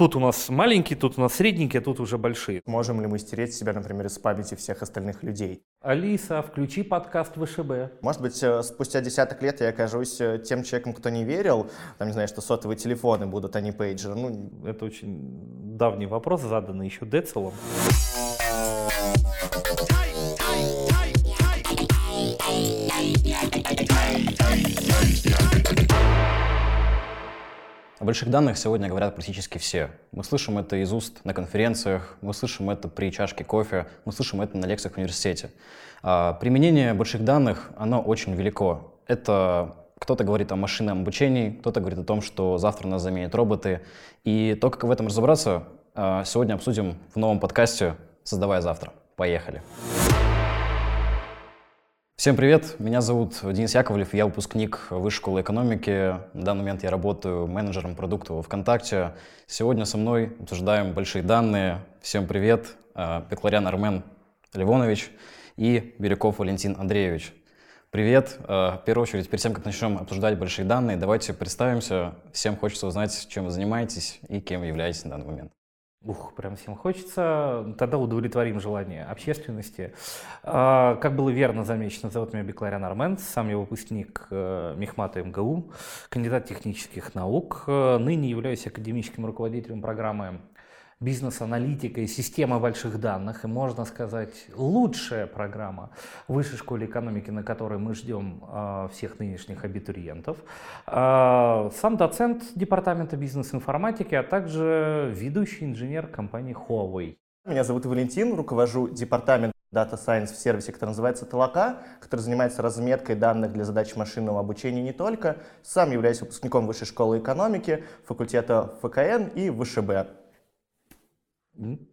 Тут у нас маленькие, тут у нас средненькие, а тут уже большие. Можем ли мы стереть себя, например, из памяти всех остальных людей? Алиса, включи подкаст ВШБ. Может быть, э, спустя десяток лет я окажусь э, тем человеком, кто не верил, там, не знаю, что сотовые телефоны будут, а не пейджеры. Ну, Это очень давний вопрос, заданный еще Децелом. О больших данных сегодня говорят практически все. Мы слышим это из уст на конференциях, мы слышим это при чашке кофе, мы слышим это на лекциях в университете. А применение больших данных, оно очень велико. Это кто-то говорит о машинном обучении, кто-то говорит о том, что завтра нас заменят роботы. И то, как в этом разобраться, а, сегодня обсудим в новом подкасте «Создавая завтра». Поехали! Всем привет, меня зовут Денис Яковлев, я выпускник Высшей школы экономики. На данный момент я работаю менеджером продукта во ВКонтакте. Сегодня со мной обсуждаем большие данные. Всем привет, Пекларян Армен Ливонович и Бирюков Валентин Андреевич. Привет. А, в первую очередь, перед тем, как начнем обсуждать большие данные, давайте представимся. Всем хочется узнать, чем вы занимаетесь и кем являетесь на данный момент. Ух, прям всем хочется. Тогда удовлетворим желание общественности. А, Как было верно замечено, зовут меня Бекларян Армен, сам я выпускник э, Мехмата МГУ, кандидат технических наук. Э, Ныне являюсь академическим руководителем программы бизнес-аналитика и система больших данных, и можно сказать, лучшая программа в Высшей школе экономики, на которой мы ждем э, всех нынешних абитуриентов. Э, сам доцент департамента бизнес-информатики, а также ведущий инженер компании Huawei. меня зовут Валентин, руковожу департаментом Data Science в сервисе, который называется Толока, который занимается разметкой данных для задач машинного обучения не только. Сам являюсь выпускником Высшей школы экономики, факультета ФКН и ВШБ.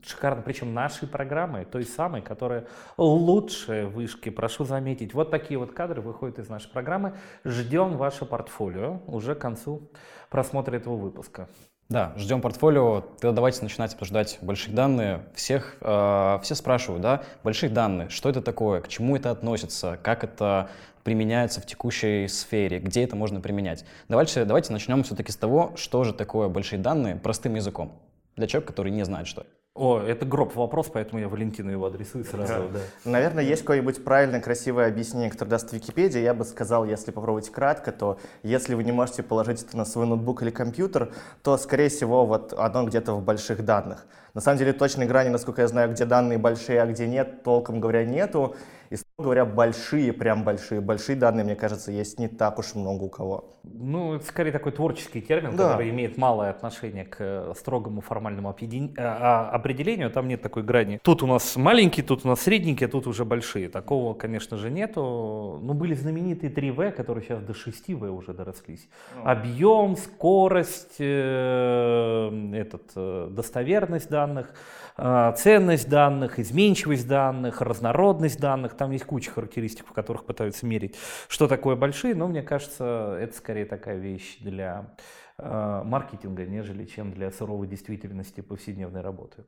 Шикарно, причем нашей программы, той самой, которая лучшая в вышке, прошу заметить. Вот такие вот кадры выходят из нашей программы. Ждем ваше портфолио уже к концу просмотра этого выпуска. Да, ждем портфолио. Тогда давайте начинать обсуждать большие данные. Всех, э, все спрашивают, да, большие данные, что это такое, к чему это относится, как это применяется в текущей сфере, где это можно применять. Давайте, давайте начнем все-таки с того, что же такое большие данные простым языком для человека, который не знает, что это. О, это гроб вопрос, поэтому я Валентину его адресую сразу. Да. Наверное, есть какое-нибудь правильное, красивое объяснение, которое даст Википедия. Я бы сказал, если попробовать кратко, то если вы не можете положить это на свой ноутбук или компьютер, то, скорее всего, вот оно где-то в больших данных. На самом деле, точной грани, насколько я знаю, где данные большие, а где нет, толком говоря, нету. И, говоря, большие, прям большие, большие данные, мне кажется, есть не так уж много у кого. Ну, это скорее такой творческий термин, Да. который имеет малое отношение к э, строгому формальному а, а, определению. Там нет такой грани. Тут у нас маленькие, тут у нас средненькие, тут уже большие. Такого, конечно же, нету. Ну, были знаменитые 3В, которые сейчас до 6В уже дорослись. Объем, скорость, э, этот, э, достоверность данных, ценность данных, изменчивость данных, разнородность данных. Там есть куча характеристик, в которых пытаются мерить, что такое большие. Но мне кажется, это скорее такая вещь для э, маркетинга, нежели чем для суровой действительности повседневной работы.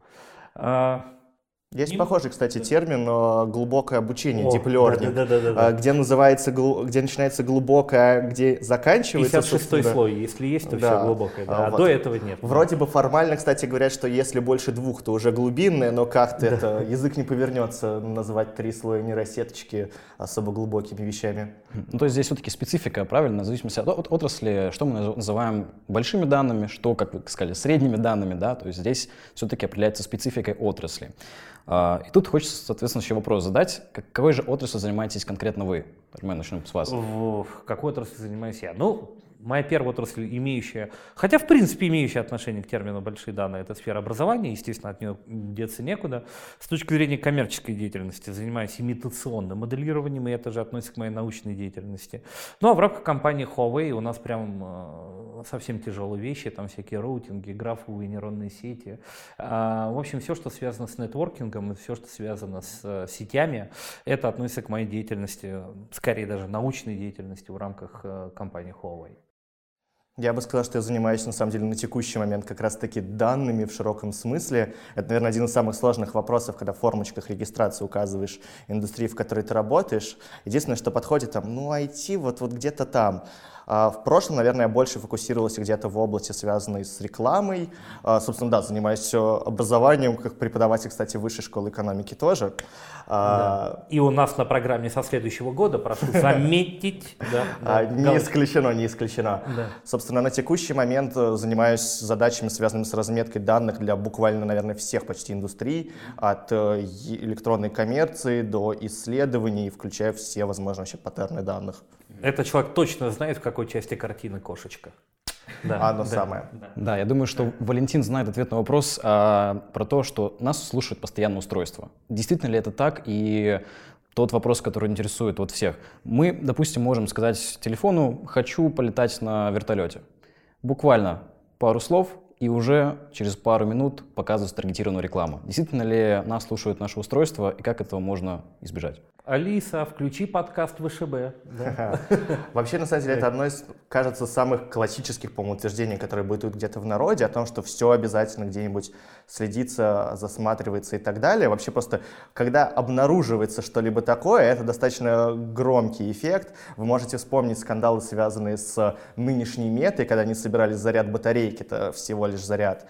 А, Есть Не- похожий, кстати, термин э, глубокое обучение, О, deep learning, да-да-да-да-да. э, где называется, глу- где начинается глубокое, где заканчивается. 56 собственно. слой, если есть, то Да. все глубокое. да. А, А вот. до этого нет. Вроде бы формально, кстати, говорят, что если больше двух, то уже глубинное, но как-то это язык не повернется называть три слоя нейросеточки особо глубокими вещами. Ну, то есть здесь все-таки специфика, правильно, в зависимости от, от отрасли, что мы наз- называем большими данными, что, как вы сказали, средними данными, да, то есть здесь все-таки определяется спецификой отрасли. А, И тут хочется, соответственно, еще вопрос задать. Как- Какой же отраслью занимаетесь конкретно вы? Мы начнем с вас. В какой отрасли занимаюсь я? Ну, моя первая отрасль, имеющая, хотя в принципе имеющая отношение к термину большие данные, это сфера образования, естественно, от нее деться некуда. С точки зрения коммерческой деятельности занимаюсь имитационным моделированием, и это же относится к моей научной деятельности. Ну а в рамках компании Huawei у нас прям э, совсем тяжелые вещи, там всякие роутинги, графовые нейронные сети. А, В общем, все, что связано с нетворкингом и все, что связано с э, сетями, это относится к моей деятельности, скорее даже научной деятельности в рамках э, компании Huawei. Я бы сказал, что я занимаюсь, на самом деле, на текущий момент как раз-таки данными в широком смысле. Это, наверное, один из самых сложных вопросов, когда в формочках регистрации указываешь индустрии, в которой ты работаешь. Единственное, что подходит там, ну, IT вот, вот где-то там. А, в прошлом, наверное, я больше фокусировался где-то в области, связанной с рекламой. А, собственно, да, занимаюсь образованием, как преподаватель, кстати, высшей школы экономики тоже. А, да. И у нас на программе со следующего года, прошу заметить. Не исключено, не исключено. Собственно, на текущий момент э, занимаюсь задачами, связанными с разметкой данных для буквально, наверное, всех почти индустрий, от э, электронной коммерции до исследований, включая все возможные вообще паттерны данных. Этот человек точно знает, в какой части картины кошечка. Да, Оно да, самое. Да. да, я думаю, что Валентин знает ответ на вопрос а, про то, что нас слушают постоянно устройство. Действительно ли это так? И тот вопрос, который интересует вот всех. Мы, допустим, можем сказать телефону «хочу полетать на вертолете». Буквально пару слов, и уже через пару минут показывают таргетированную рекламу. Действительно ли нас слушают наше устройство и как этого можно избежать? Алиса, включи подкаст ВШБ. Вообще, на самом деле, это одно из, кажется, самых классических, по-моему, утверждений, которые бытуют где-то в народе, о том, что все обязательно где-нибудь следится, засматривается и так далее. Вообще просто, когда обнаруживается что-либо такое, это достаточно громкий эффект. Вы можете вспомнить скандалы, связанные с нынешней метой, когда они собирали заряд батарейки, это всего лишь заряд.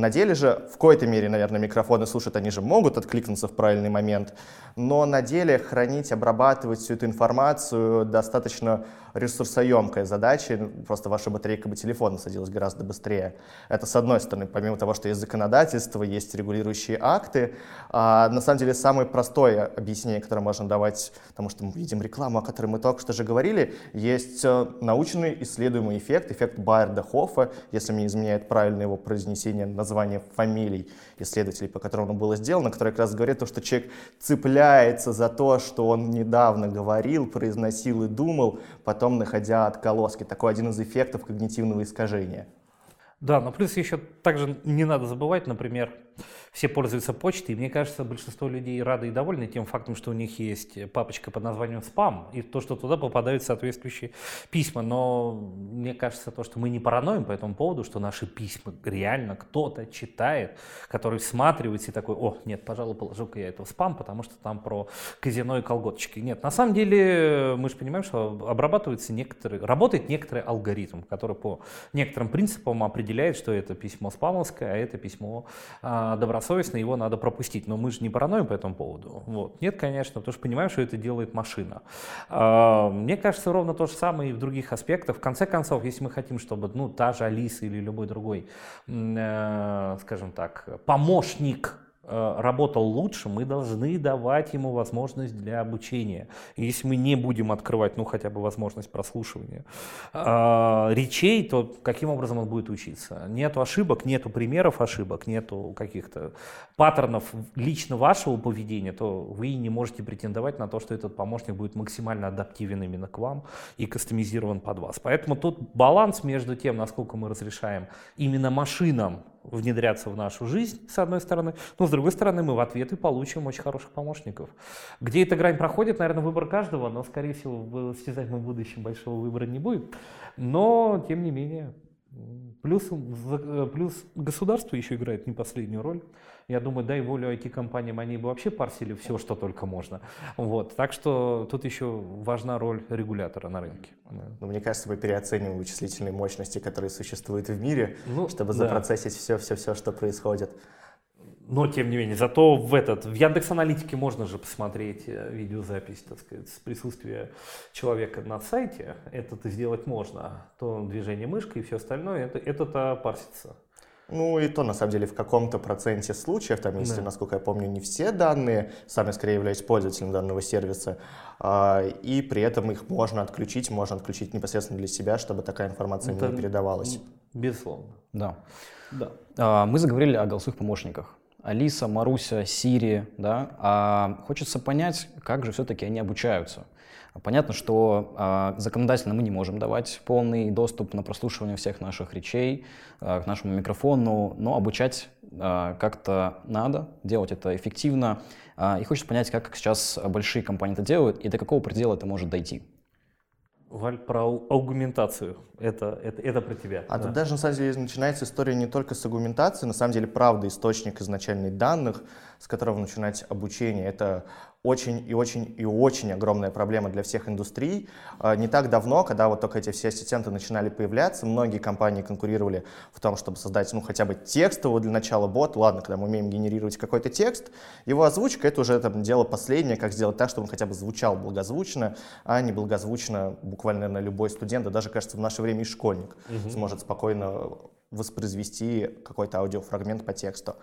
На деле же, в какой-то мере, наверное, микрофоны слушают, они же могут откликнуться в правильный момент, но на деле хранить, обрабатывать всю эту информацию достаточно ресурсоемкая задача, просто ваша батарейка бы телефона садилась гораздо быстрее. Это с одной стороны, помимо того, что есть законодательство, есть регулирующие акты, а, на самом деле самое простое объяснение, которое можно давать, потому что мы видим рекламу, о которой мы только что же говорили, есть э, научный исследуемый эффект, эффект Байерда-Хоффа, если мне изменяет правильное его произнесение название фамилий исследователей, по которым оно было сделано, который как раз говорит то, что человек цепляется за то, что он недавно говорил, произносил и думал, потом находя отколоски. Такой один из эффектов когнитивного искажения. Да, но плюс еще также не надо забывать, например, все пользуются почтой, и мне кажется, большинство людей рады и довольны тем фактом, что у них есть папочка под названием спам, и то, что туда попадают соответствующие письма. Но мне кажется, то, что мы не параноим по этому поводу, что наши письма реально кто-то читает, который всматривается и такой, о, нет, пожалуй, положу-ка я это в спам, потому что там про казино и колготочки. Нет, на самом деле мы же понимаем, что обрабатывается некоторый, работает некоторый алгоритм, который по некоторым принципам определяет, что это письмо спамовское, а это письмо а, добросовестно, его надо пропустить. Но мы же не параноим по этому поводу. Вот. Нет, конечно, потому что понимаем, что это делает машина. А, мне кажется, ровно то же самое и в других аспектах. В конце концов, если мы хотим, чтобы ну, та же Алиса или любой другой, э, скажем так, помощник работал лучше, мы должны давать ему возможность для обучения. Если мы не будем открывать, ну, хотя бы возможность прослушивания э, речей, то каким образом он будет учиться? Нету ошибок, нету примеров ошибок, нету каких-то паттернов лично вашего поведения, то вы не можете претендовать на то, что этот помощник будет максимально адаптивен именно к вам и кастомизирован под вас. Поэтому тут баланс между тем, насколько мы разрешаем именно машинам внедряться в нашу жизнь, с одной стороны, но с другой стороны мы в ответ и получим очень хороших помощников. Где эта грань проходит, наверное, выбор каждого, но, скорее всего, в осязаемом будущем большого выбора не будет. Но, тем не менее, плюс, плюс государство еще играет не последнюю роль. Я думаю, дай волю IT-компаниям, они бы вообще парсили все, что только можно. Вот. Так что тут еще важна роль регулятора на рынке. Но мне кажется, мы переоцениваем вычислительные мощности, которые существуют в мире, ну, чтобы да. запроцессить все-все-все, что происходит. Но, тем не менее, зато в этот, в Яндекс Аналитике можно же посмотреть э, видеозапись, так сказать, с присутствия человека на сайте. Это-то сделать можно. То движение мышкой и все остальное, это, это-то парсится. Ну и то, на самом деле, в каком-то проценте случаев, там, если, да. насколько я помню, не все данные, сами скорее являюсь пользователем данного сервиса, а, и при этом их можно отключить, можно отключить непосредственно для себя, чтобы такая информация Это, не передавалась. Безусловно. Да. да. А, мы заговорили о голосовых помощниках. Алиса, Маруся, Сири, да, а хочется понять, как же все-таки они обучаются. Понятно, что э, законодательно мы не можем давать полный доступ на прослушивание всех наших речей э, к нашему микрофону, но обучать э, как-то надо, делать это эффективно. Э, и хочется понять, как сейчас большие компании это делают и до какого предела это может дойти. Валь, про аугментацию. Это, это, это про тебя. А да. тут даже на самом деле начинается история не только с аугментацией, на самом деле правда источник изначальных данных, с которого начинать обучение. Это очень и очень и очень огромная проблема для всех индустрий. А, не так давно, когда вот только эти все ассистенты начинали появляться, многие компании конкурировали в том, чтобы создать, ну, хотя бы текстовый для начала бот. Ладно, когда мы умеем генерировать какой-то текст, его озвучка — это уже там, дело последнее, как сделать так, чтобы он хотя бы звучал благозвучно, а не благозвучно буквально, наверное, любой студент, да даже, кажется, в наше время и школьник угу. сможет спокойно воспроизвести какой-то аудиофрагмент по тексту.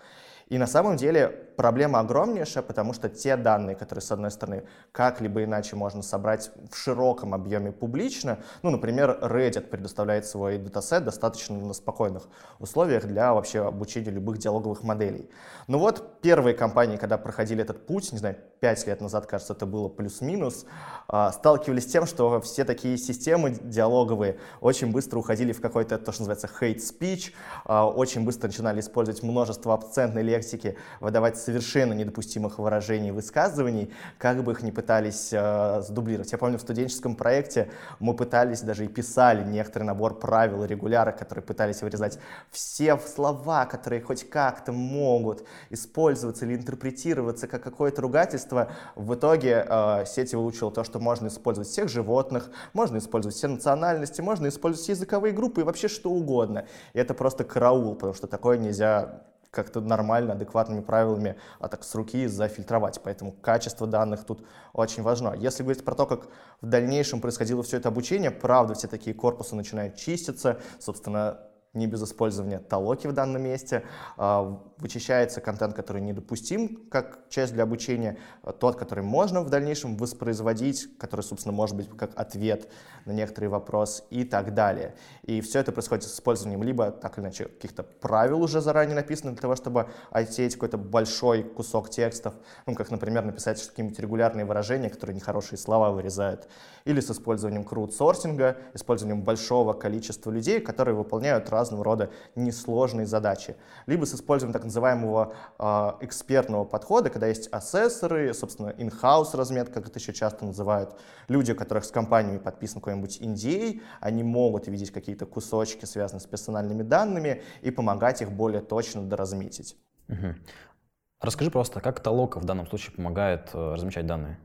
И на самом деле проблема огромнейшая, потому что те данные, которые, с одной стороны, как-либо иначе можно собрать в широком объеме публично, ну, например, Reddit предоставляет свой датасет достаточно на спокойных условиях для вообще обучения любых диалоговых моделей. Ну вот первые компании, когда проходили этот путь, не знаю, пять лет назад, кажется, это было плюс-минус, а, сталкивались с тем, что все такие системы диалоговые очень быстро уходили в какой-то, то, что называется, hate speech, а, очень быстро начинали использовать множество акцентной лексики, выдавать совершенно недопустимых выражений высказываний, как бы их ни пытались э, сдублировать. Я помню, в студенческом проекте мы пытались даже и писали некоторый набор правил и регулярок, которые пытались вырезать все слова, которые хоть как-то могут использоваться или интерпретироваться как какое-то ругательство. В итоге э, сеть выучила то, что можно использовать всех животных, можно использовать все национальности, можно использовать языковые группы и вообще что угодно. И это просто караул, потому что такое нельзя как-то нормально, адекватными правилами, а так с руки зафильтровать. Поэтому качество данных тут очень важно. Если говорить про то, как в дальнейшем происходило все это обучение, правда, все такие корпусы начинают чиститься, собственно, не без использования толоки в данном месте. А, вычищается контент, который недопустим как часть для обучения, а тот, который можно в дальнейшем воспроизводить, который, собственно, может быть как ответ на некоторый вопрос и так далее. И все это происходит с использованием либо, так или иначе, каких-то правил уже заранее написанных для того, чтобы отсеять какой-то большой кусок текстов, ну, как, например, написать какие-нибудь регулярные выражения, которые нехорошие слова вырезают, или с использованием краудсорсинга, использованием большого количества людей, которые выполняют разного рода несложные задачи, либо с использованием так называемого э, экспертного подхода, когда есть ассессоры, собственно, in-house разметка, как это еще часто называют, люди, у которых с компаниями подписан какой-нибудь NDA, они могут видеть какие-то кусочки, связанные с персональными данными, и помогать их более точно доразметить. Угу. Расскажи просто, как Толока в данном случае помогает э, размечать данные?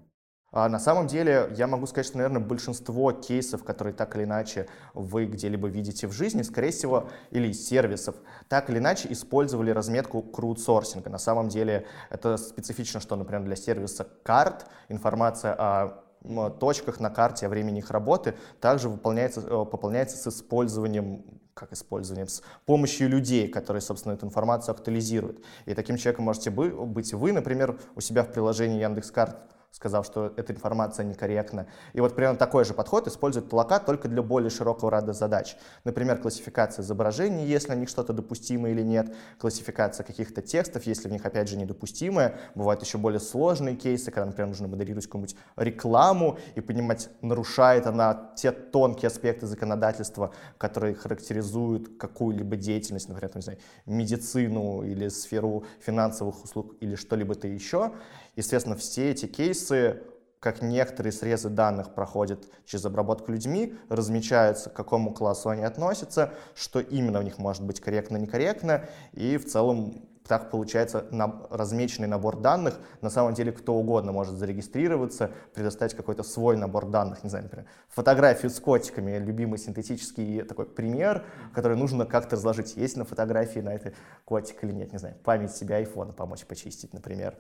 А на самом деле, я могу сказать, что, наверное, большинство кейсов, которые так или иначе вы где-либо видите в жизни, скорее всего, или сервисов, так или иначе использовали разметку краудсорсинга. На самом деле, это специфично, что, например, для сервиса карт информация о точках на карте, о времени их работы также выполняется, э, пополняется с использованием как использованием, с помощью людей, которые, собственно, эту информацию актуализируют. И таким человеком можете быть вы, например, у себя в приложении Яндекс.Карт сказав, что эта информация некорректна. И вот примерно такой же подход использует Толока только для более широкого ряда задач. Например, классификация изображений, если на них что-то допустимо или нет, классификация каких-то текстов, если в них, опять же, недопустимое. Бывают еще более сложные кейсы, когда, например, нужно модерировать какую-нибудь рекламу и понимать, нарушает она те тонкие аспекты законодательства, которые характеризуют какую-либо деятельность, например, там, не знаю, медицину или сферу финансовых услуг или что-либо-то еще. Естественно, все эти кейсы, как некоторые срезы данных проходят через обработку людьми, размечаются, к какому классу они относятся, что именно в них может быть корректно-некорректно, и в целом так получается на, размеченный набор данных. На самом деле кто угодно может зарегистрироваться, предоставить какой-то свой набор данных. Не знаю, например, фотографию с котиками, любимый синтетический такой пример, который нужно как-то разложить, есть на фотографии на это котик или нет, не знаю, память себе айфона помочь почистить, например.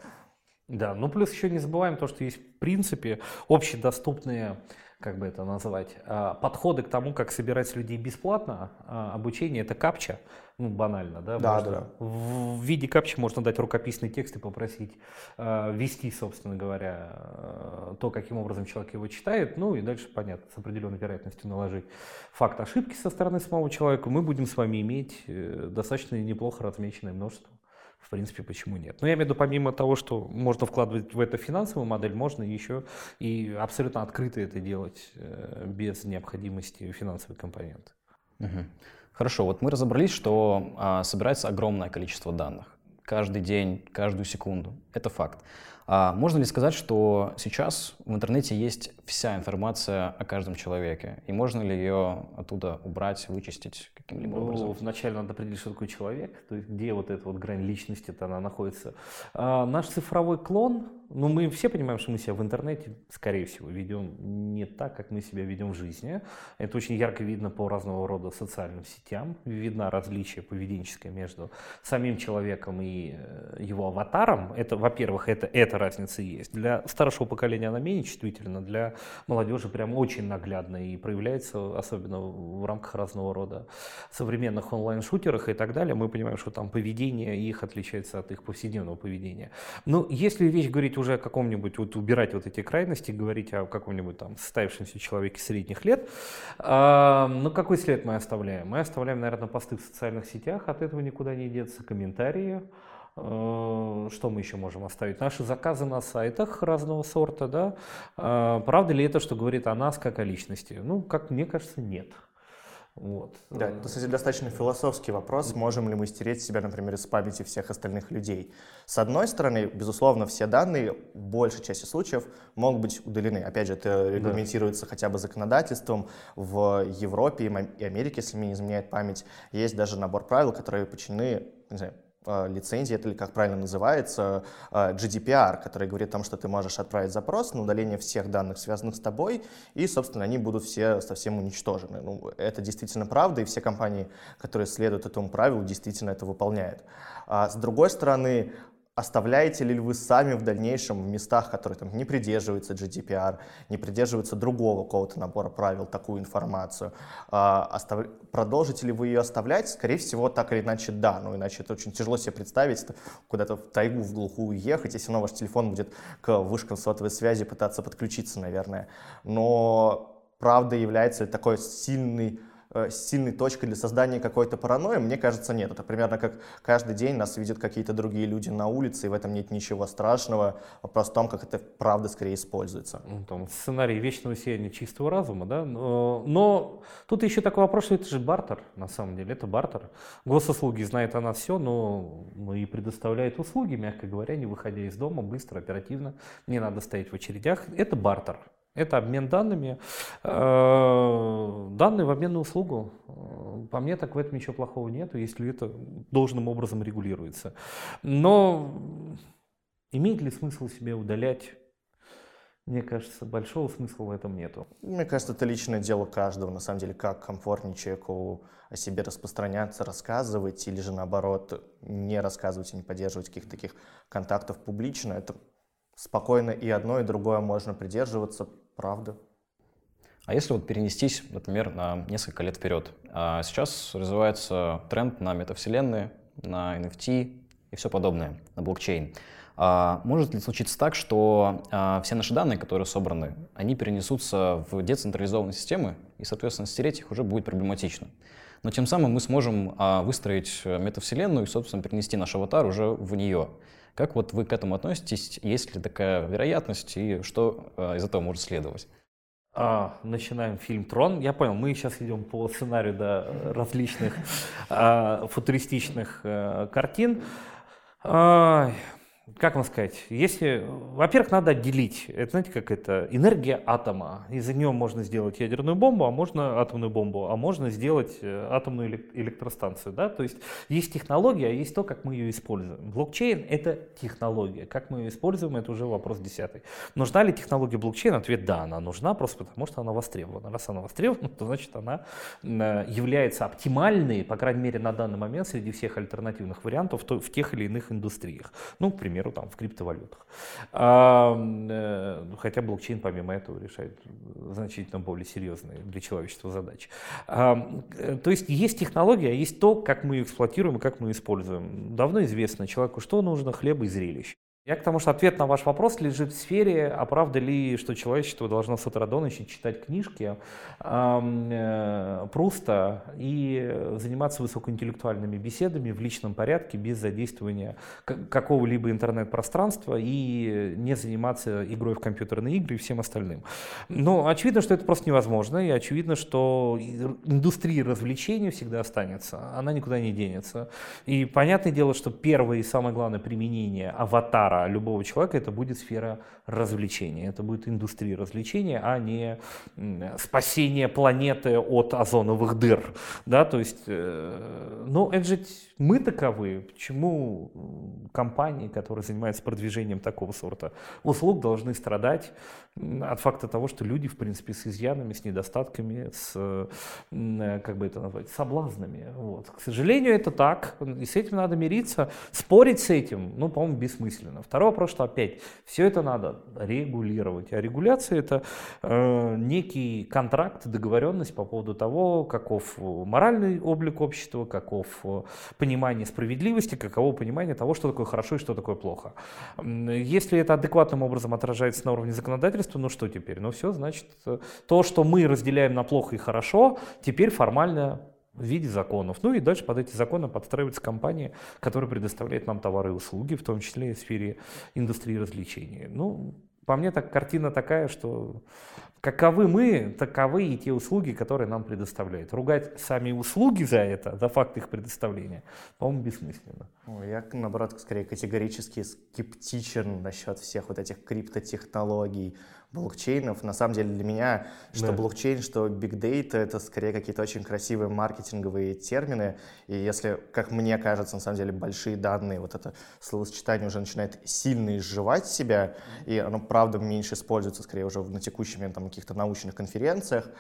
Да, ну плюс еще не забываем то, что есть в принципе общедоступные как бы это назвать, а, подходы к тому, как собирать людей бесплатно. А, обучение это капча, ну банально, да? Да, можно, да. В виде капчи можно дать рукописный текст и попросить э, вести, собственно говоря, то, каким образом человек его читает, ну и дальше, понятно, с определенной вероятностью наложить факт ошибки со стороны самого человека. Мы будем с вами иметь э, достаточно неплохо размеченное множество в принципе, почему нет? Но я имею в виду, помимо того, что можно вкладывать в это финансовую модель, можно еще и абсолютно открыто это делать э, без необходимости финансовой компоненты. Угу. Хорошо, вот мы разобрались, что а, собирается огромное количество данных. Каждый день, каждую секунду. Это факт. А можно ли сказать, что сейчас в интернете есть вся информация о каждом человеке? И можно ли ее оттуда убрать, вычистить каким-либо ну, образом? Вначале надо определить, что такое человек, то есть где вот эта вот грань личности-то она находится. А, наш цифровой клон, ну мы все понимаем, что мы себя в интернете, скорее всего, ведем не так, как мы себя ведем в жизни. Это очень ярко видно по разного рода социальным сетям. Видно различие поведенческое между самим человеком и э, его аватаром. Это, во-первых, это, эта разница есть. Для старшего поколения она менее чувствительна, для молодежи прям очень наглядно и проявляется особенно в рамках разного рода современных онлайн-шутерах и так далее. Мы понимаем, что там поведение их отличается от их повседневного поведения. Но если вещь говорить уже о каком-нибудь, вот убирать вот эти крайности, говорить о каком-нибудь там состоявшемся человеке средних лет, э, ну какой след мы оставляем? Мы оставляем, наверное, посты в социальных сетях, от этого никуда не деться, комментарии, что мы еще можем оставить? Наши заказы на сайтах разного сорта, да? Э, правда ли это, что говорит о нас как о личности? Ну, как мне кажется, нет. Вот. Да, это, кстати, достаточно философский вопрос. Можем ли мы стереть себя, например, из памяти всех остальных людей? С одной стороны, безусловно, все данные в большей части случаев могут быть удалены. Опять же, это регламентируется да. хотя бы законодательством. В Европе и Америке, если мне не изменяет память, есть даже набор правил, которые подчинены не знаю, Э, лицензии, это или как правильно называется, э, GDPR, который говорит о том, что ты можешь отправить запрос на удаление всех данных, связанных с тобой, и, собственно, они будут все совсем уничтожены. Ну, это действительно правда, и все компании, которые следуют этому правилу, действительно это выполняют. А с другой стороны, Оставляете ли вы сами в дальнейшем в местах, которые там, не придерживаются GDPR, не придерживаются другого какого-то набора правил, такую информацию? А, остав... Продолжите ли вы ее оставлять? Скорее всего, так или иначе, да. Но иначе это очень тяжело себе представить, куда-то в тайгу, в глухую ехать, если ваш телефон будет к вышкам сотовой связи пытаться подключиться, наверное. Но правда является ли такой сильный сильной точкой для создания какой-то паранойи, мне кажется, нет. Это примерно как каждый день нас видят какие-то другие люди на улице, и в этом нет ничего страшного. Вопрос в том, как это правда скорее используется. Ну, там сценарий вечного сияния чистого разума, да? Но, но тут еще такой вопрос, что это же бартер, на самом деле, это бартер. Госуслуги знает о нас все, но ну, и предоставляет услуги, мягко говоря, не выходя из дома, быстро, оперативно, не надо стоять в очередях. Это бартер. Это обмен данными. Э, данные в обмен на услугу. Э, по мне, так в этом ничего плохого нет, если это должным образом регулируется. Но имеет ли смысл себе удалять мне кажется, большого смысла в этом нету. Мне кажется, это личное дело каждого, на самом деле, как комфортнее человеку о себе распространяться, рассказывать, или же наоборот, не рассказывать и не поддерживать каких-то таких контактов публично. Это спокойно и одно, и другое можно придерживаться, правда. А если вот перенестись, например, на несколько лет вперед? А сейчас развивается тренд на метавселенные, на NFT и все подобное, на блокчейн. А может ли случиться так, что а, все наши данные, которые собраны, они перенесутся в децентрализованные системы, и, соответственно, стереть их уже будет проблематично? Но тем самым мы сможем выстроить метавселенную и, собственно, перенести наш аватар уже в нее. Как вот вы к этому относитесь? Есть ли такая вероятность и что э, из этого может следовать? А, начинаем фильм «Трон». Я понял, мы сейчас идем по сценарию да, различных а, футуристичных а, картин. А, как вам сказать, если, во-первых, надо отделить, это знаете, как это, энергия атома, из-за нее можно сделать ядерную бомбу, а можно атомную бомбу, а можно сделать э, атомную электростанцию, да, то есть есть технология, а есть то, как мы ее используем. Блокчейн — это технология, как мы ее используем, это уже вопрос десятый. Нужна ли технология блокчейна? Ответ — да, она нужна, просто потому что она востребована. Раз она востребована, то значит она э, является оптимальной, по крайней мере, на данный момент среди всех альтернативных вариантов в тех или иных индустриях. Ну, к примеру, там, в криптовалютах. А, э, хотя блокчейн помимо этого решает значительно более серьезные для человечества задачи. А, э, то есть есть технология, а есть то, как мы ее эксплуатируем и как мы ее используем. Давно известно человеку, что нужно, хлеба и зрелищ. Я к тому, что ответ на ваш вопрос лежит в сфере, а правда ли, что человечество должно с утра до ночи читать книжки э, Пруста и заниматься высокоинтеллектуальными беседами в личном порядке без задействования какого-либо интернет-пространства и не заниматься игрой в компьютерные игры и всем остальным. Но очевидно, что это просто невозможно, и очевидно, что индустрия развлечений всегда останется, она никуда не денется. И понятное дело, что первое и самое главное применение аватара аватара любого человека это будет сфера развлечения, это будет индустрия развлечения, а не спасение планеты от озоновых дыр. Да, то есть, э, ну, это же мы таковы. Почему компании, которые занимаются продвижением такого сорта услуг, должны страдать от факта того, что люди, в принципе, с изъянами, с недостатками, с, э, как бы это назвать, соблазнами. Вот. К сожалению, это так, и с этим надо мириться. Спорить с этим, ну, по-моему, бессмысленно. Второй вопрос, что опять, все это надо регулировать. А регуляция это э, некий контракт, договоренность по поводу того, каков моральный облик общества, каков э, понимание справедливости, каково понимание того, что такое хорошо и что такое плохо. Если это адекватным образом отражается на уровне законодательства, ну что теперь? Ну все, значит, э, то, что мы разделяем на плохо и хорошо, теперь формально в виде законов. Ну и дальше под эти законы подстраивается компания, которая предоставляет нам товары и услуги, в том числе и в сфере индустрии развлечений. Ну, по мне так картина такая, что каковы мы, таковы и те услуги, которые нам предоставляют. Ругать сами услуги за это, за факт их предоставления, по-моему, бессмысленно. Я, наоборот, скорее категорически скептичен насчет всех вот этих криптотехнологий, блокчейнов. На самом деле для меня, что да. блокчейн, что data, это скорее какие-то очень красивые маркетинговые термины. И если, как мне кажется, на самом деле большие данные, вот это словосочетание уже начинает сильно изживать себя, и оно, правда, меньше используется, скорее уже на момент там, каких-то научных конференциях.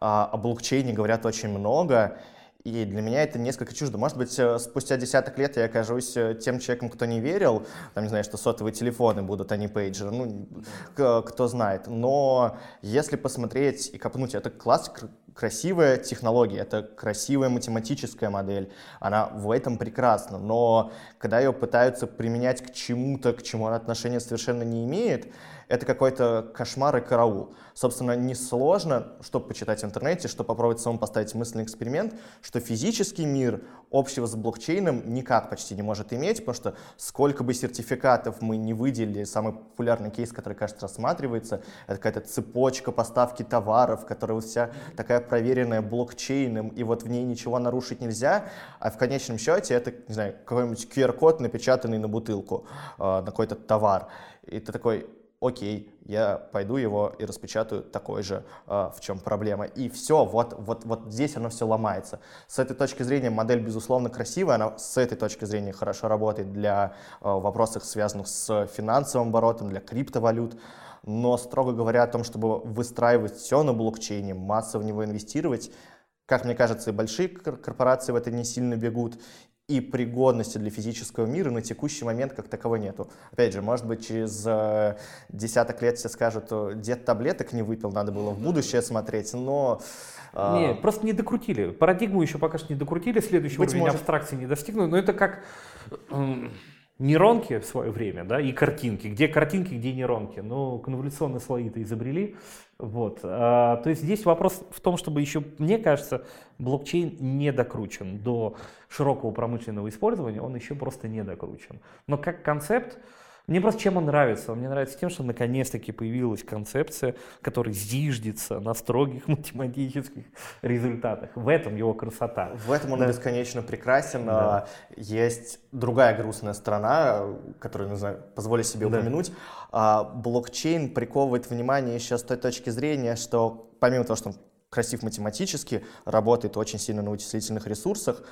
А, о блокчейне говорят очень много, и для меня это несколько чуждо. Может быть, э, спустя десяток лет я окажусь э, тем человеком, кто не верил, там, не знаю, что сотовые телефоны будут, а не пейджеры, ну, кто знает. Но если посмотреть и копнуть, это класс, красивая технология, это красивая математическая модель, она в этом прекрасна, но когда ее пытаются применять к чему-то, к чему она отношения совершенно не имеет, это какой-то кошмар и караул. Собственно, несложно, чтобы почитать в интернете, чтобы попробовать самому поставить мысленный эксперимент, что физический мир общего с блокчейном никак почти не может иметь, потому что сколько бы сертификатов мы не выделили, самый популярный кейс, который, кажется, рассматривается, это какая-то цепочка поставки товаров, которая вот вся такая проверенная блокчейном, и вот в ней ничего нарушить нельзя, а в конечном счете это, не знаю, какой-нибудь QR-код, напечатанный на бутылку, э, на какой-то товар. И ты такой, окей, я пойду его и распечатаю такой же, э, в чем проблема. И все, вот, вот, вот здесь оно все ломается. С этой точки зрения модель, безусловно, красивая, она с этой точки зрения хорошо работает для э, вопросов, связанных с финансовым оборотом, для криптовалют. Но, строго говоря, о том, чтобы выстраивать все на блокчейне, массово в него инвестировать, как мне кажется, и большие корпорации в это не сильно бегут, и пригодности для физического мира на текущий момент как таковой нету. Опять же, может быть, через э, десяток лет все скажут, дед таблеток не выпил, надо было в будущее смотреть, но... Э, не, просто не докрутили. Парадигму еще пока что не докрутили, следующий Быть уровень может... абстракции не достигнут, но это как нейронки в свое время, да, и картинки. Где картинки, где нейронки. Ну, конволюционные слои-то изобрели. Вот. А, то есть здесь вопрос в том, чтобы еще, мне кажется, блокчейн не докручен до широкого промышленного использования, он еще просто не докручен. Но как концепт, мне просто чем он нравится? Он мне нравится тем, что наконец-таки появилась концепция, которая зиждется на строгих математических результатах. В этом его красота. В этом он да. бесконечно прекрасен. Да. Есть другая грустная сторона, которую, не знаю, позволю себе да. упомянуть. А, блокчейн приковывает внимание еще с той точки зрения, что помимо того, что он красив математически, работает очень сильно на вычислительных ресурсах,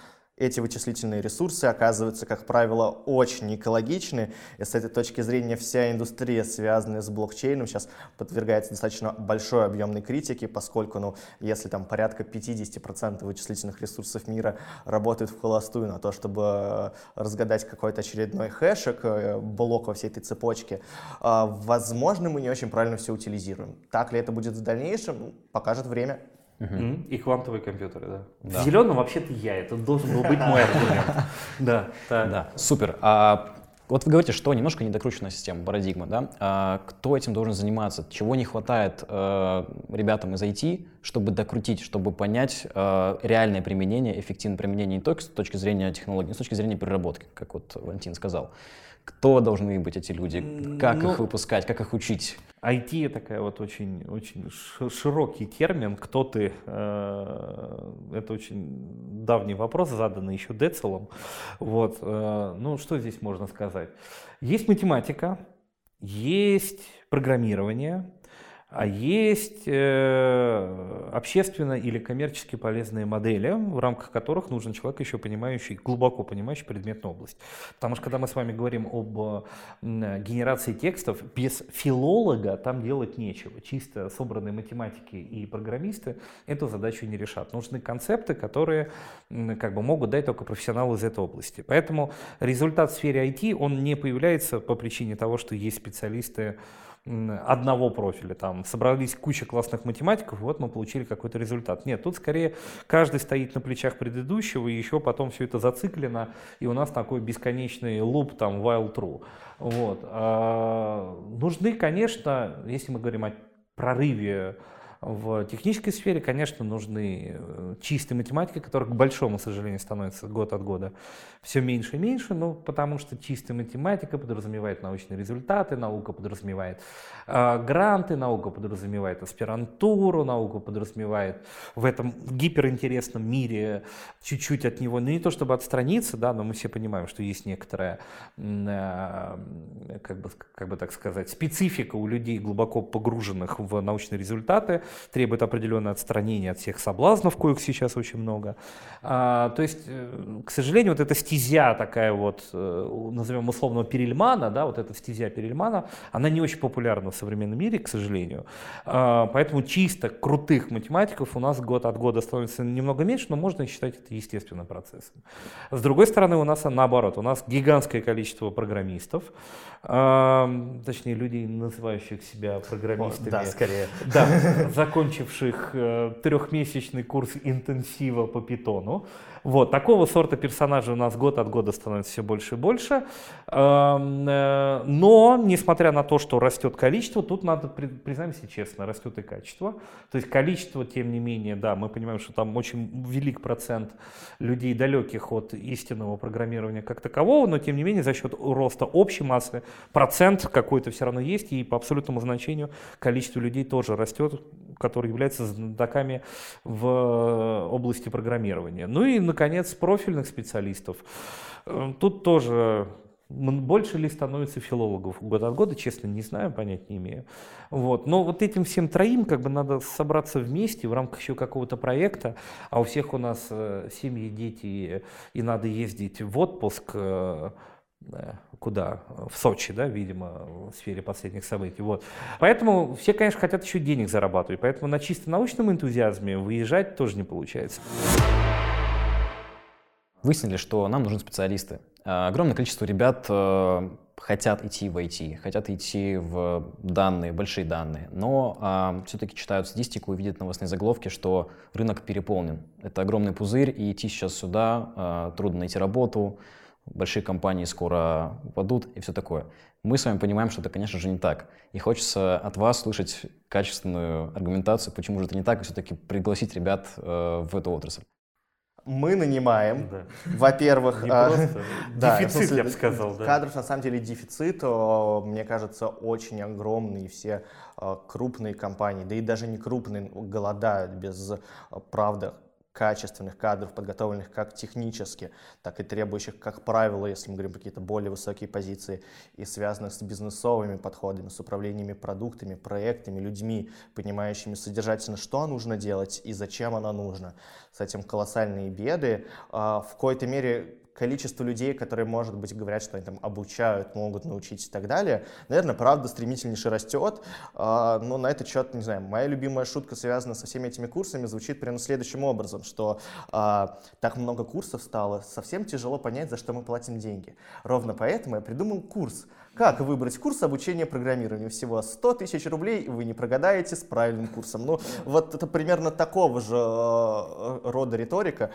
эти вычислительные ресурсы оказываются, как правило, очень экологичны. И с этой точки зрения вся индустрия, связанная с блокчейном, сейчас подвергается достаточно большой объемной критике, поскольку, ну, если там порядка 50% вычислительных ресурсов мира работают в холостую на то, чтобы э, разгадать какой-то очередной хэшек, э, блок во всей этой цепочке, э, возможно, мы не очень правильно все утилизируем. Так ли это будет в дальнейшем, покажет время. Угу. И квантовые компьютеры, да. да. В зеленом вообще-то я, это должен был быть мой аргумент. Да, да. Супер. А вот вы говорите, что немножко недокрученная система, парадигма, да? А кто этим должен заниматься? Чего не хватает э, ребятам из IT, чтобы докрутить, чтобы понять э, реальное применение, эффективное применение не только с точки зрения технологий, но с точки зрения переработки, как вот Валентин сказал. Кто должны быть эти люди? Как ну, их выпускать? Как их учить? IT такая вот очень, очень широкий термин. Кто ты? Э, это очень давний вопрос, заданный еще Децелом. Вот. Э, ну, что здесь можно сказать? Есть математика, есть программирование, а есть э, общественно или коммерчески полезные модели, в рамках которых нужен человек еще понимающий, глубоко понимающий предметную область. Потому что когда мы с вами говорим об генерации текстов, без филолога там делать нечего. Чисто собранные математики и программисты эту задачу не решат. Нужны концепты, которые как бы могут дать только профессионалы из этой области. Поэтому результат в сфере IT, он не появляется по причине того, что есть специалисты, одного профиля. Там собрались куча классных математиков, и вот мы получили какой-то результат. Нет, тут скорее каждый стоит на плечах предыдущего, и еще потом все это зациклено, и у нас такой бесконечный луп, там, while true. Вот. А, нужны, конечно, если мы говорим о прорыве в технической сфере, конечно, нужны э, чистые математики, которых, к большому сожалению, становится год от года все меньше и меньше, ну, потому что чистая математика подразумевает научные результаты, наука подразумевает э, гранты, наука подразумевает аспирантуру, наука подразумевает в этом гиперинтересном мире чуть-чуть от него, ну, не то чтобы отстраниться, да, но мы все понимаем, что есть некоторая, э, как, бы, как бы так сказать, специфика у людей, глубоко погруженных в научные результаты, требует определенное отстранение от всех соблазнов, коих сейчас очень много. А, то есть, э, к сожалению, вот эта стезя такая вот, э, назовем условного Перельмана, да, вот эта стезя Перельмана, она не очень популярна в современном мире, к сожалению. А, поэтому чисто крутых математиков у нас год от года становится немного меньше, но можно считать это естественным процессом. С другой стороны, у нас наоборот, у нас гигантское количество программистов, точнее людей, называющих себя программистами. О, да, скорее. Да, закончивших э, трехмесячный курс интенсива по питону. Вот, такого сорта персонажей у нас год от года становится все больше и больше. Эм, э, но, несмотря на то, что растет количество, тут надо, признаемся честно, растет и качество. То есть количество, тем не менее, да, мы понимаем, что там очень велик процент людей, далеких от истинного программирования как такового, но, тем не менее, за счет роста общей массы процент какой-то все равно есть, и по абсолютному значению количество людей тоже растет, которые являются знатоками в области программирования. Ну и, наконец, профильных специалистов. Э, тут тоже больше ли становится филологов год от года, честно, не знаю, понять не имею. Вот. Но вот этим всем троим как бы надо собраться вместе в рамках еще какого-то проекта, а у всех у нас э, семьи, дети, и надо ездить в отпуск, э, куда? В Сочи, да, видимо, в сфере последних событий. Вот. Поэтому все, конечно, хотят еще денег зарабатывать, поэтому на чисто научном энтузиазме выезжать тоже не получается. Выяснили, что нам нужны специалисты. А, огромное количество ребят э, хотят идти в IT, хотят идти в данные, большие данные, но а, все-таки читают статистику и видят новостные заголовки, что рынок переполнен. Это огромный пузырь, и идти сейчас сюда а, трудно найти работу, большие компании скоро упадут и все такое. Мы с вами понимаем, что это, конечно же, не так. И хочется от вас слышать качественную аргументацию, почему же это не так, и все-таки пригласить ребят э, в эту отрасль. Мы нанимаем, да. во-первых, а, да, дефицит, я бы сказал. Да. Кадров на самом деле дефицит, мне кажется, очень огромный. Все а, крупные компании, да и даже не крупные, голодают без а, правды качественных кадров, подготовленных как технически, так и требующих, как правило, если мы говорим какие-то более высокие позиции, и связанных с бизнесовыми подходами, с управлениями продуктами, проектами, людьми, понимающими содержательно, что нужно делать и зачем оно нужно. С этим колоссальные беды. А, в какой-то мере количество людей, которые, может быть, говорят, что они там обучают, могут научить и так далее, наверное, правда стремительнейше растет. А, но на этот счет, не знаю, моя любимая шутка, связана со всеми этими курсами, звучит примерно следующим образом, что а, так много курсов стало, совсем тяжело понять, за что мы платим деньги. Ровно поэтому я придумал курс, как выбрать курс обучения программированию? Всего 100 тысяч рублей, и вы не прогадаете с правильным курсом. Ну, вот это примерно такого же э, рода риторика.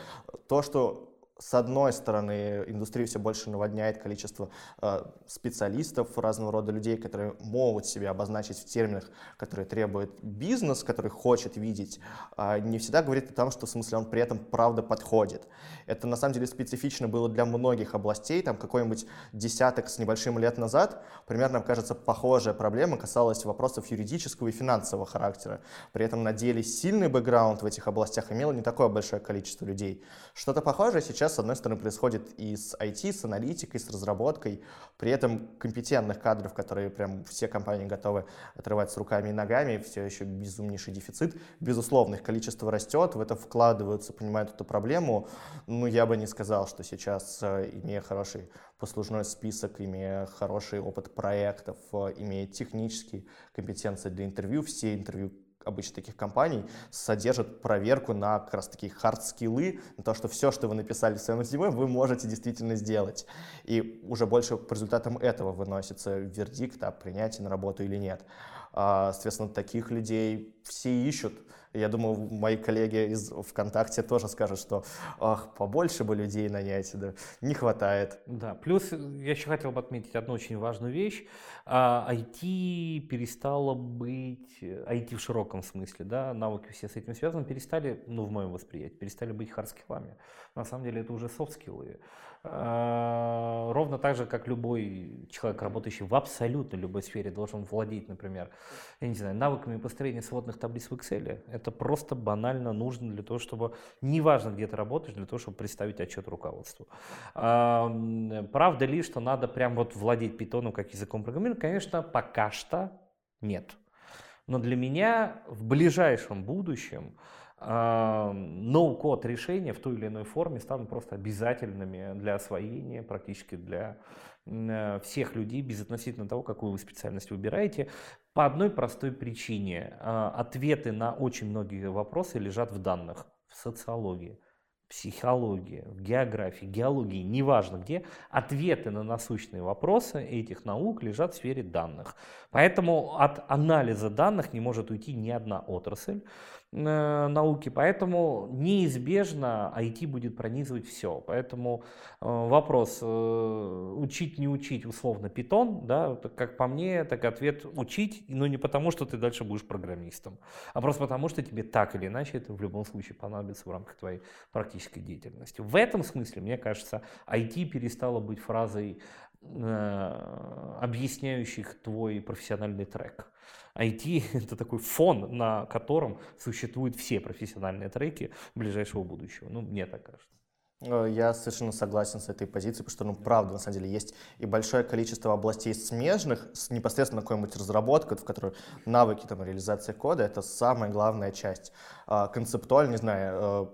То, что с одной стороны, индустрию все больше наводняет количество э, специалистов, разного рода людей, которые могут себя обозначить в терминах, которые требует бизнес, который хочет видеть, э, не всегда говорит о том, что в смысле он при этом правда подходит. Это на самом деле специфично было для многих областей, там какой-нибудь десяток с небольшим лет назад, примерно, кажется, похожая проблема касалась вопросов юридического и финансового характера. При этом на деле сильный бэкграунд в этих областях имело не такое большое количество людей. Что-то похожее сейчас сейчас, с одной стороны, происходит и с IT, с аналитикой, с разработкой, при этом компетентных кадров, которые прям все компании готовы отрывать с руками и ногами, все еще безумнейший дефицит. Безусловно, их количество растет, в это вкладываются, понимают эту проблему. Ну, я бы не сказал, что сейчас, э, имея хороший послужной список, имея хороший опыт проектов, э, имея технические компетенции для интервью, все интервью обычно таких компаний содержат проверку на как раз такие хард-скиллы, на то, что все, что вы написали в своем резюме, вы можете действительно сделать. И уже больше по результатам этого выносится вердикт о принятии на работу или нет. А, соответственно, таких людей все ищут. Я думаю, мои коллеги из ВКонтакте тоже скажут, что ах, побольше бы людей нанять, да, не хватает. Да, плюс я еще хотел бы отметить одну очень важную вещь. IT а, перестало быть, IT в широком смысле, да, навыки все с этим связаны, перестали, ну, в моем восприятии, перестали быть hard skill ами. На самом деле это уже soft skill ы. А, ровно так же, как любой человек, работающий в абсолютно любой сфере, должен владеть, например, я не знаю, навыками построения сводных таблиц в Excel. Это просто банально нужно для того, чтобы, неважно, где ты работаешь, для того, чтобы представить отчет руководству. Правда ли, что надо прям вот владеть питоном как языком программирования? Конечно, пока что нет. Но для меня в ближайшем будущем ноу-код решения в той или иной форме станут просто обязательными для освоения, практически для э, всех людей, безотносительно того, какую вы специальность выбираете, по одной простой причине. А, ответы на очень многие вопросы лежат в данных, в социологии психологии, в географии, геологии, неважно где, ответы на насущные вопросы этих наук лежат в сфере данных. Поэтому от анализа данных не может уйти ни одна отрасль. Э, науки, поэтому неизбежно IT будет пронизывать все. Поэтому э, вопрос, э, учить, не учить, условно, питон, да, как по мне, так ответ учить, но не потому, что ты дальше будешь программистом, а просто потому, что тебе так или иначе это в любом случае понадобится в рамках твоей практической деятельности. В этом смысле, мне кажется, IT перестало быть фразой, объясняющих твой профессиональный трек. IT — это такой фон, на котором существуют все профессиональные треки ближайшего будущего. Ну, мне так кажется. Э, я совершенно согласен с этой позицией, потому что, ну, правда, на самом деле, есть и большое количество областей смежных с непосредственно какой-нибудь разработкой, в которой навыки, там, реализация кода — это самая главная часть. А, концептуально, не знаю, э,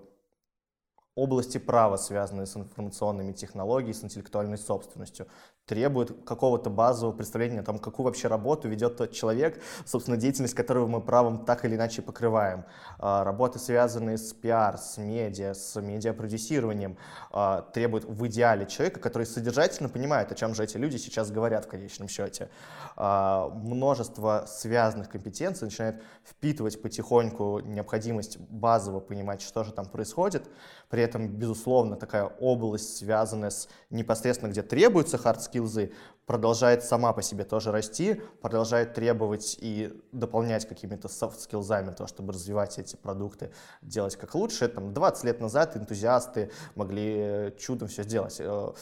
области права, связанные с информационными технологиями, с интеллектуальной собственностью требует какого-то базового представления о том, какую вообще работу ведет тот человек, собственно, деятельность которого мы правом так или иначе покрываем. А, работы, связанные с пиар, с медиа, с медиапродюсированием, а, требуют в идеале человека, который содержательно понимает, о чем же эти люди сейчас говорят в конечном счете. А, множество связанных компетенций начинает впитывать потихоньку необходимость базово понимать, что же там происходит. При этом, безусловно, такая область, связанная с непосредственно, где требуется hard скиллзы, продолжает сама по себе тоже расти, продолжает требовать и дополнять какими-то софт-скиллзами, то, чтобы развивать эти продукты, делать как лучше. Там 20 лет назад энтузиасты могли чудом все сделать. Э,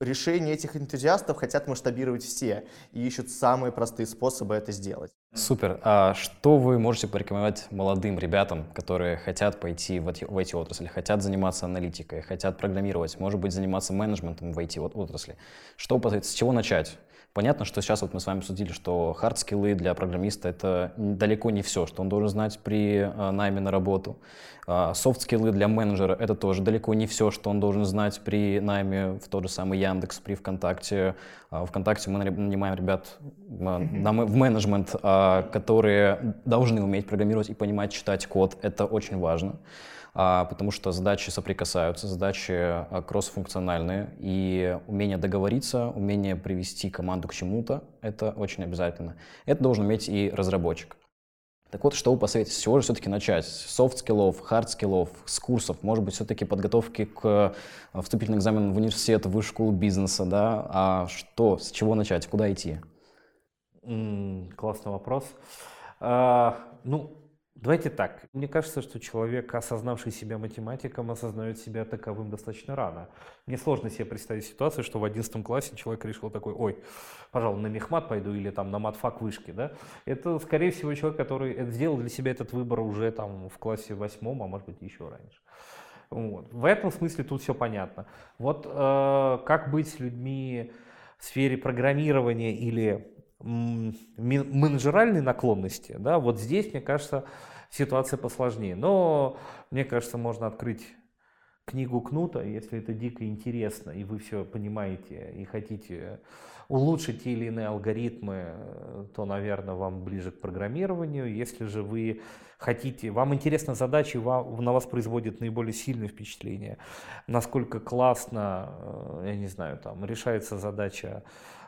решение этих энтузиастов хотят масштабировать все и ищут самые простые способы это сделать. Супер. А что вы можете порекомендовать молодым ребятам, которые хотят пойти в эти, в эти отрасли, хотят заниматься аналитикой, хотят программировать, может быть, заниматься менеджментом в IT-отрасли? Что, с чего начать? Понятно, что сейчас вот мы с вами обсудили, что хард-скиллы для программиста — это далеко не все, что он должен знать при э, найме на работу. Софт-скиллы для менеджера — это тоже далеко не все, что он должен знать при найме в тот же самый Яндекс, при ВКонтакте. А, ВКонтакте мы нанимаем ребят в менеджмент, а, которые должны уметь программировать и понимать читать код. Это очень важно. А, потому что задачи соприкасаются, задачи а, кроссфункциональные, и умение договориться, умение привести команду к чему-то — это очень обязательно. Это должен уметь и разработчик. Так вот, что вы посоветуете? С чего же все-таки начать? С soft skill ов, hard skill ов, с курсов? Может быть, все-таки подготовки к э, вступительным экзаменам в университет, в высшую школу бизнеса, да? А что, с чего начать, куда идти? М, классный вопрос. А, ну, Давайте так. Мне кажется, что человек, осознавший себя математиком, осознает себя таковым достаточно рано. Мне сложно себе представить ситуацию, что в 11 классе человек решил такой, ой, пожалуй, на мехмат пойду или там на матфак вышки, да? Это, скорее всего, человек, который сделал для себя этот выбор уже там в классе восьмом, а может быть еще раньше. Вот. В этом смысле тут все понятно. Вот э, как быть с людьми в сфере программирования или менеджеральной наклонности, да, вот здесь, мне кажется, ситуация посложнее. Но, мне кажется, можно открыть книгу Кнута, если это дико интересно, и вы все понимаете, и хотите улучшить те или иные алгоритмы, то, наверное, вам ближе к программированию. Если же вы хотите, вам интересна задача, и вам, на вас производит наиболее сильное впечатление, насколько классно, э, я не знаю, там решается задача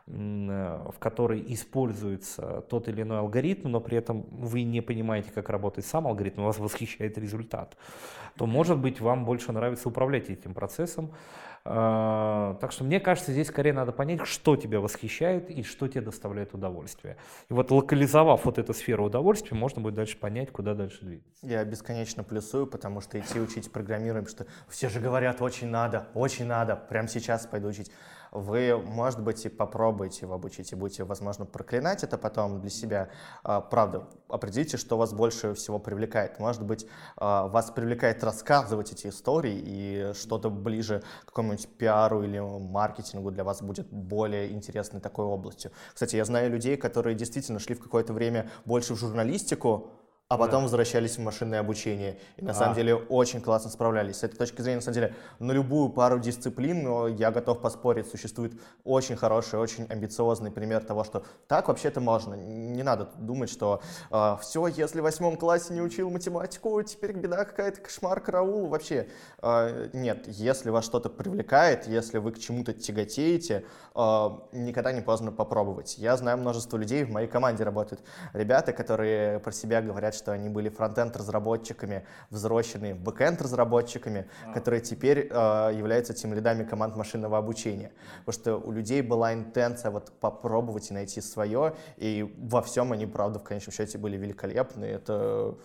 в которой используется тот или иной алгоритм, но при этом вы не понимаете, как работает сам алгоритм, вас восхищает результат, то, может быть, вам больше нравится управлять этим процессом. Э, так что мне кажется, здесь скорее надо понять, что тебя восхищает и что тебе доставляет удовольствие. И вот локализовав вот эту сферу удовольствия, можно будет дальше понять, куда дальше двигаться. Я бесконечно плюсую, потому что идти учить программирование, что все же говорят, очень надо, очень надо, прямо сейчас пойду учить вы, может быть, и попробуете его обучить, и будете, возможно, проклинать это потом для себя. А, правда, определите, что вас больше всего привлекает. Может быть, а, вас привлекает рассказывать эти истории, и что-то ближе к какому-нибудь пиару или маркетингу для вас будет более интересной такой областью. Кстати, я знаю людей, которые действительно шли в какое-то время больше в журналистику, а потом да. возвращались в машинное обучение. И на а. самом деле очень классно справлялись. С этой точки зрения, на самом деле, на любую пару дисциплин, но я готов поспорить, существует очень хороший, очень амбициозный пример того, что так вообще-то можно. Не надо думать, что э, а, все, если в восьмом классе не учил математику, теперь беда какая-то, кошмар, караул. Вообще, э, нет, если вас что-то привлекает, если вы к чему-то тяготеете, э, никогда не поздно попробовать. Я знаю множество людей, в моей команде работают ребята, которые про себя говорят, что они были фронтенд-разработчиками, взросленные бэкенд-разработчиками, а. которые теперь э, являются тем лидами команд машинного обучения. Потому что у людей была интенция вот попробовать и найти свое, и во всем они, правда, в конечном счете были великолепны. Это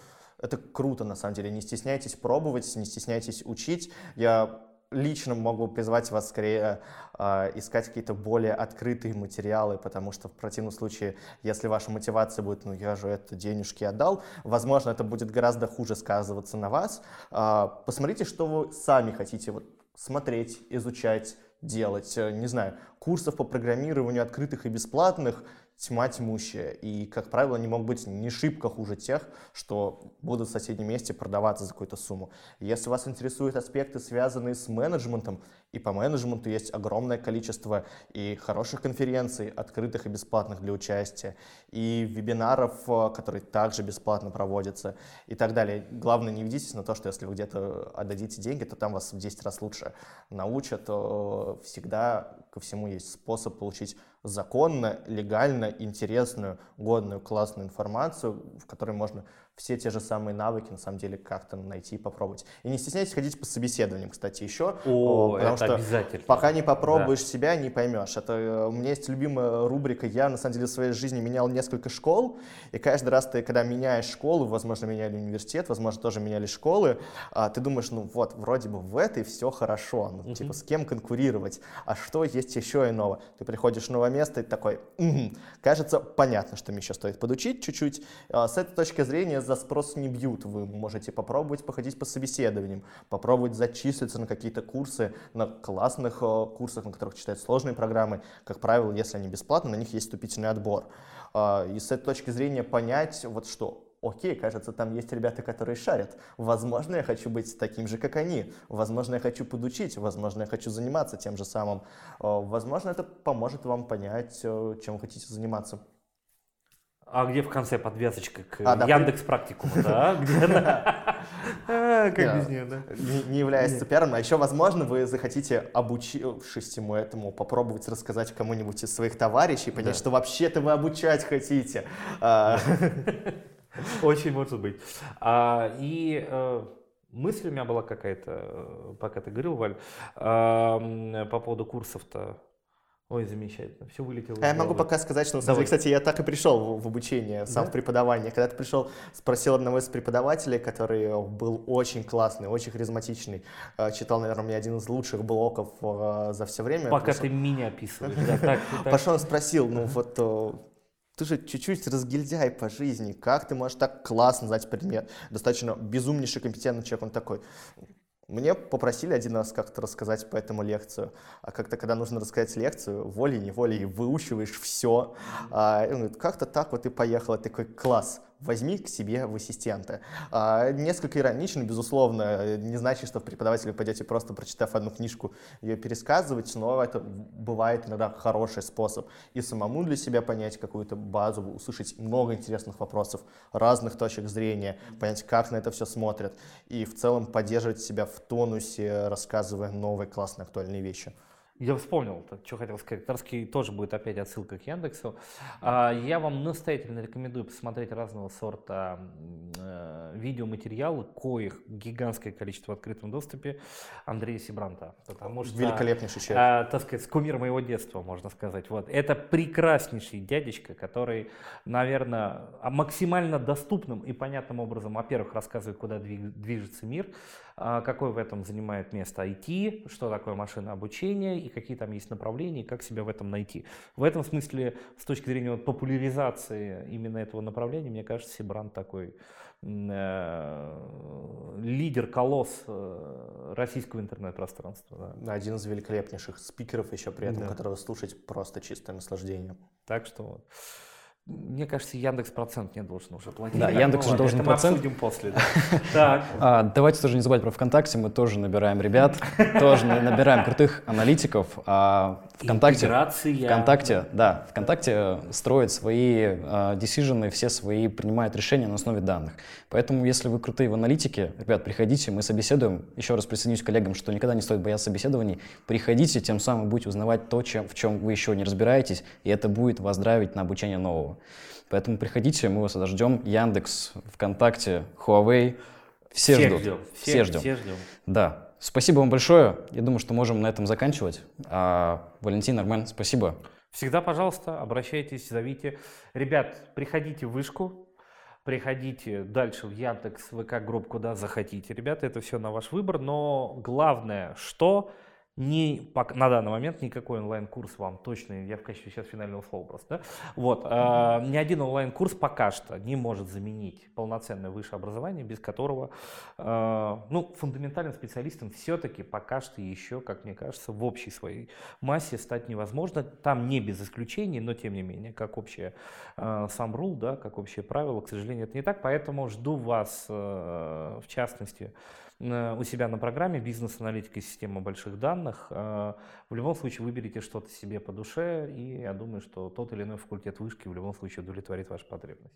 это круто, на самом деле. Не стесняйтесь пробовать, не стесняйтесь учить. Я лично могу призвать вас скорее э, искать какие-то более открытые материалы, потому что в противном случае, если ваша мотивация будет, ну я же это денежки отдал, возможно, это будет гораздо хуже сказываться на вас. Э, посмотрите, что вы сами хотите вот, смотреть, изучать, делать. Не знаю, курсов по программированию открытых и бесплатных – тьма тьмущая. И, как правило, они могут быть не шибко хуже тех, что будут в соседнем месте продаваться за какую-то сумму. Если вас интересуют аспекты, связанные с менеджментом, и по менеджменту есть огромное количество и хороших конференций, открытых и бесплатных для участия, и вебинаров, э, которые также бесплатно проводятся, и так далее. Главное, не ведитесь на то, что если вы где-то отдадите деньги, то там вас в 10 раз лучше научат. Э, всегда ко всему есть способ получить законно, легально, интересную, годную, классную информацию, в которой можно все те же самые навыки, на самом деле, как-то найти и попробовать. И не стесняйтесь ходить по собеседованиям, кстати, еще. О, потому это что обязательно. пока не попробуешь да. себя, не поймешь. Это э, у меня есть любимая рубрика. Я, на самом деле, в своей жизни менял несколько школ, и каждый раз ты, когда меняешь школу, возможно, меняли университет, возможно, тоже меняли школы, а, ты думаешь, ну вот, вроде бы в этой все хорошо, ну, угу. типа, с кем конкурировать, а что есть еще иного? Ты приходишь в новое место и такой, угу, кажется, понятно, что мне еще стоит подучить чуть-чуть. А, с этой точки зрения за спрос не бьют. Вы можете попробовать походить по собеседованиям, попробовать зачислиться на какие-то курсы, на классных э, курсах, на которых читают сложные программы. Как правило, если они бесплатны, на них есть вступительный отбор. А, и с этой точки зрения понять, вот что окей, кажется, там есть ребята, которые шарят. Возможно, я хочу быть таким же, как они. Возможно, я хочу подучить. Возможно, я хочу заниматься тем же самым. Возможно, это поможет вам понять, э, чем вы хотите заниматься. А где в конце подвязочка к а, да, Яндекс практикуму, да? А, как без нее, да? Не являясь ЦПРом, а еще, возможно, вы захотите, обучившись ему этому, попробовать рассказать кому-нибудь из своих товарищей, понять, что вообще-то вы обучать хотите. А, Очень может быть. А, и э, мысль у меня была какая-то, э, пока ты говорил, Валь, по поводу курсов-то. Ой, замечательно, все вылетело. А я могу пока сказать, что, на самом деле, кстати, я так и пришел в, в обучение, сам да? в преподавание. Когда ты пришел, спросил одного из преподавателей, который был очень классный, очень харизматичный, э, читал, наверное, меня один из лучших блоков э, за все время. Пока ты меня описываешь. Пошел, спросил, ну вот ты же чуть-чуть разгильдяй по жизни. Как ты можешь так классно знать предмет? Достаточно безумнейший, компетентный человек, он такой. Мне попросили один раз как-то рассказать по этому лекцию, а как-то, когда нужно рассказать лекцию, волей-неволей выучиваешь все. А, как-то так вот и поехал, такой класс, возьми к себе в ассистента. А, несколько иронично, безусловно, не значит, что в преподавателя вы пойдете просто прочитав одну книжку, ее пересказывать, но это бывает иногда хороший способ и самому для себя понять какую-то базу, услышать много интересных вопросов, разных точек зрения, понять, как на это все смотрят, и в целом поддерживать себя в тонусе, рассказывая новые классные актуальные вещи. Я вспомнил, что хотел сказать. Тарский тоже будет опять отсылка к Яндексу. А, я вам настоятельно рекомендую посмотреть разного сорта видеоматериалы, коих гигантское количество в открытом доступе Андрея Сибранта. Потому что, Великолепнейший человек. Э, так сказать, кумир моего детства, можно сказать. Вот. Это прекраснейший дядечка, который, наверное, максимально доступным и понятным образом, во-первых, рассказывает, куда движется мир, а, какое в этом занимает место IT, что такое машина обучения и какие там есть направления, и как себя в этом найти. В этом смысле, с точки зрения вот популяризации именно этого направления, мне кажется, Сибран такой лидер, колосс э, российского интернет-пространства. Да. Один из великолепнейших спикеров еще при этом, да. которого слушать просто чистое наслаждение. Так что вот. Мне кажется, Яндекс процент не должен уже платить. Да, Яндекс уже должен это процент. Мы обсудим после. А, давайте тоже не забывать про ВКонтакте. Мы тоже набираем ребят, тоже набираем крутых аналитиков. ВКонтакте, Интеграция. ВКонтакте, да, ВКонтакте строит свои decisions, все свои принимает решения на основе данных. Поэтому, если вы крутые в аналитике, ребят, приходите, мы собеседуем. Еще раз присоединюсь к коллегам, что никогда не стоит бояться собеседований. Приходите, тем самым будете узнавать то, чем, в чем вы еще не разбираетесь, и это будет вас драйвить на обучение нового. Поэтому приходите, мы вас ждем. Яндекс, ВКонтакте, Huawei. Все ждут. Ждем. Всех, все ждем. Все ждем. Да. Спасибо вам большое. Я думаю, что можем на этом заканчивать. А, Валентин, Армен, спасибо. Всегда, пожалуйста, обращайтесь, зовите. Ребят, приходите в вышку, приходите дальше в Яндекс, ВК групп, куда захотите. Ребята, это все на ваш выбор, но главное, что ни, на данный момент никакой онлайн-курс вам точно, я в качестве сейчас финального слова просто, да? вот, э, ни один онлайн-курс пока что не может заменить полноценное высшее образование, без которого, э, ну, фундаментальным специалистом все-таки пока что еще, как мне кажется, в общей своей массе стать невозможно, там не без исключений, но тем не менее, как общее э, сам рул, да, как общее правило, к сожалению, это не так, поэтому жду вас, э, в частности, у себя на программе «Бизнес-аналитика и система больших данных». Э, в любом случае выберите что-то себе по душе, и я думаю, что тот или иной факультет вышки в любом случае удовлетворит вашу потребность.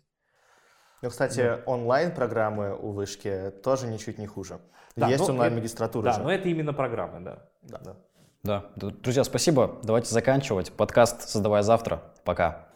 Ну, кстати, да. онлайн-программы у вышки тоже ничуть не хуже. Да, Есть онлайн-магистратура Да, же. но это именно программы, да. Да. да. да. Друзья, спасибо. Давайте заканчивать. Подкаст «Создавая завтра». Пока.